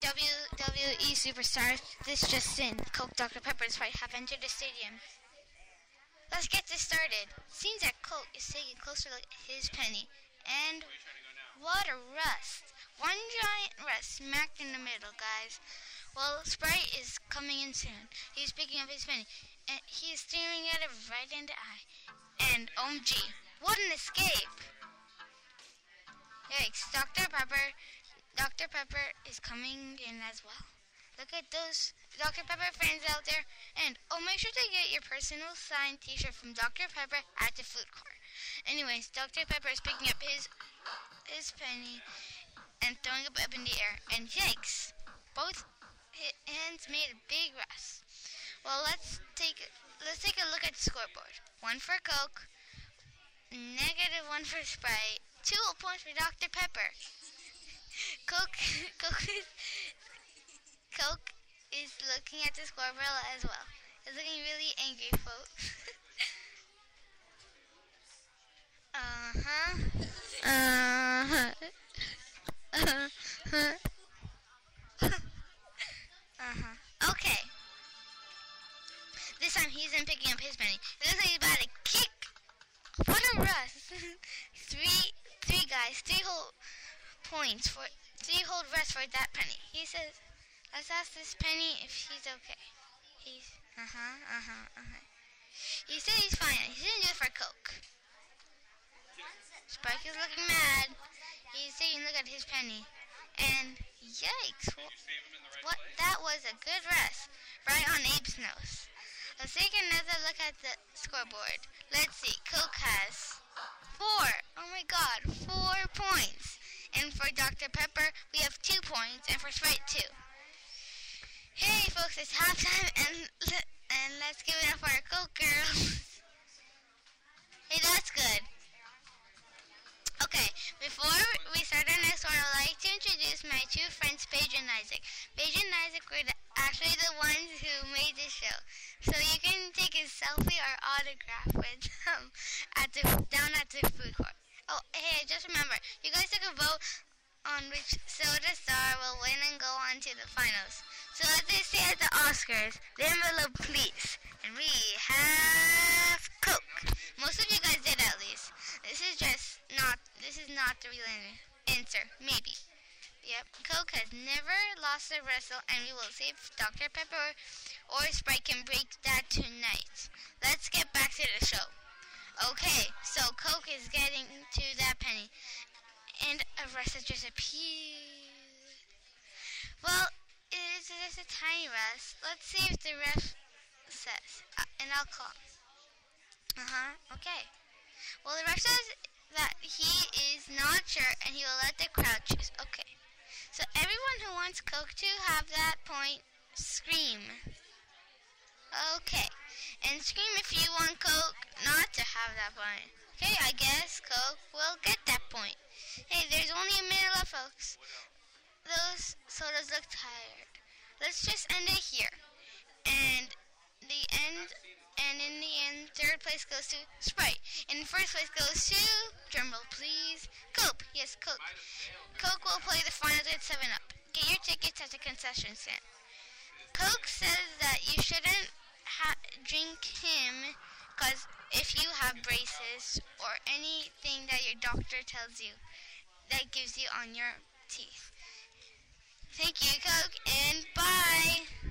WWE superstar, this just in. Coke Dr. Pepper and Sprite have entered the stadium. Let's get this started. Seems that Coke is taking a closer look at his penny. And what a rust. One giant rust smacked in the middle, guys. Well, Sprite is coming in soon. He's picking up his penny. And he is staring at it right in the eye. And OMG, what an escape! Yikes, Dr. Pepper Dr. Pepper is coming in as well. Look at those Dr. Pepper fans out there. And, oh, make sure to get your personal signed t-shirt from Dr. Pepper at the food court. Anyways, Dr. Pepper is picking up his his penny and throwing it up in the air. And yikes! Both hands made a big mess. Well, let's take let's take a look at the scoreboard. One for Coke, negative one for Sprite, two points for Dr. Pepper. Coke, Coke is, Coke is looking at the scoreboard as well. He's looking really angry, folks. uh-huh. Uh-huh. Uh-huh. uh-huh. Okay. This time he's in picking up his penny. It looks like he's about to kick. What a rush. three, three guys, three whole points for three hold rest for that penny. He says, let's ask this penny if he's okay. He's, uh-huh, uh-huh, uh-huh. He said he's fine. He didn't do it for Coke. Sprite is looking mad. He's taking a look at his penny. And yikes. What? That was a good rest. Right on Abe's nose. Let's take another look at the scoreboard. Let's see. Coke has four. Oh my god. Four points. And for Dr. Pepper, we have two points, and for Sprite, two. Hey, folks, it's halftime, and and let's give it up for our Coke girls. hey, that's good. Okay, before we start our next one, I'd like to introduce my two friends, Paige and Isaac. Paige and Isaac were the, actually the ones who made this show. So you can take a selfie or autograph with them at the, down at the food court. Oh, hey, just remember, you guys took a vote on which soda star will win and go on to the finals. So as they say at the Oscars, the envelope please. And we have Coke. Most of you guys did at least. This is just not, this is not the real answer. Maybe. Yep, Coke has never lost a wrestle and we will see if Dr. Pepper or Sprite can break that tonight. Let's get back to the show. Okay, is getting to that penny. And a rest has just appeared. Well, it is just a tiny rest. Let's see if the ref says. Uh, and I'll call. Uh-huh, okay. Well, the ref says that he is not sure and he will let the crowd choose. Okay. So everyone who wants Coke to have that point, scream. Okay. And scream if you want Coke not to have that point. Okay, I guess Coke will get that point. Hey, there's only a minute left, folks. Those sodas look tired. Let's just end it here. And the end, and in the end, third place goes to Sprite. And first place goes to, drumroll please, Coke. Yes, Coke. Coke will play the finals with 7-Up. Get your tickets at the concession stand. Coke says that drink him because if you have braces or anything that your doctor tells you that gives you on your teeth. Thank you, Coke, and bye.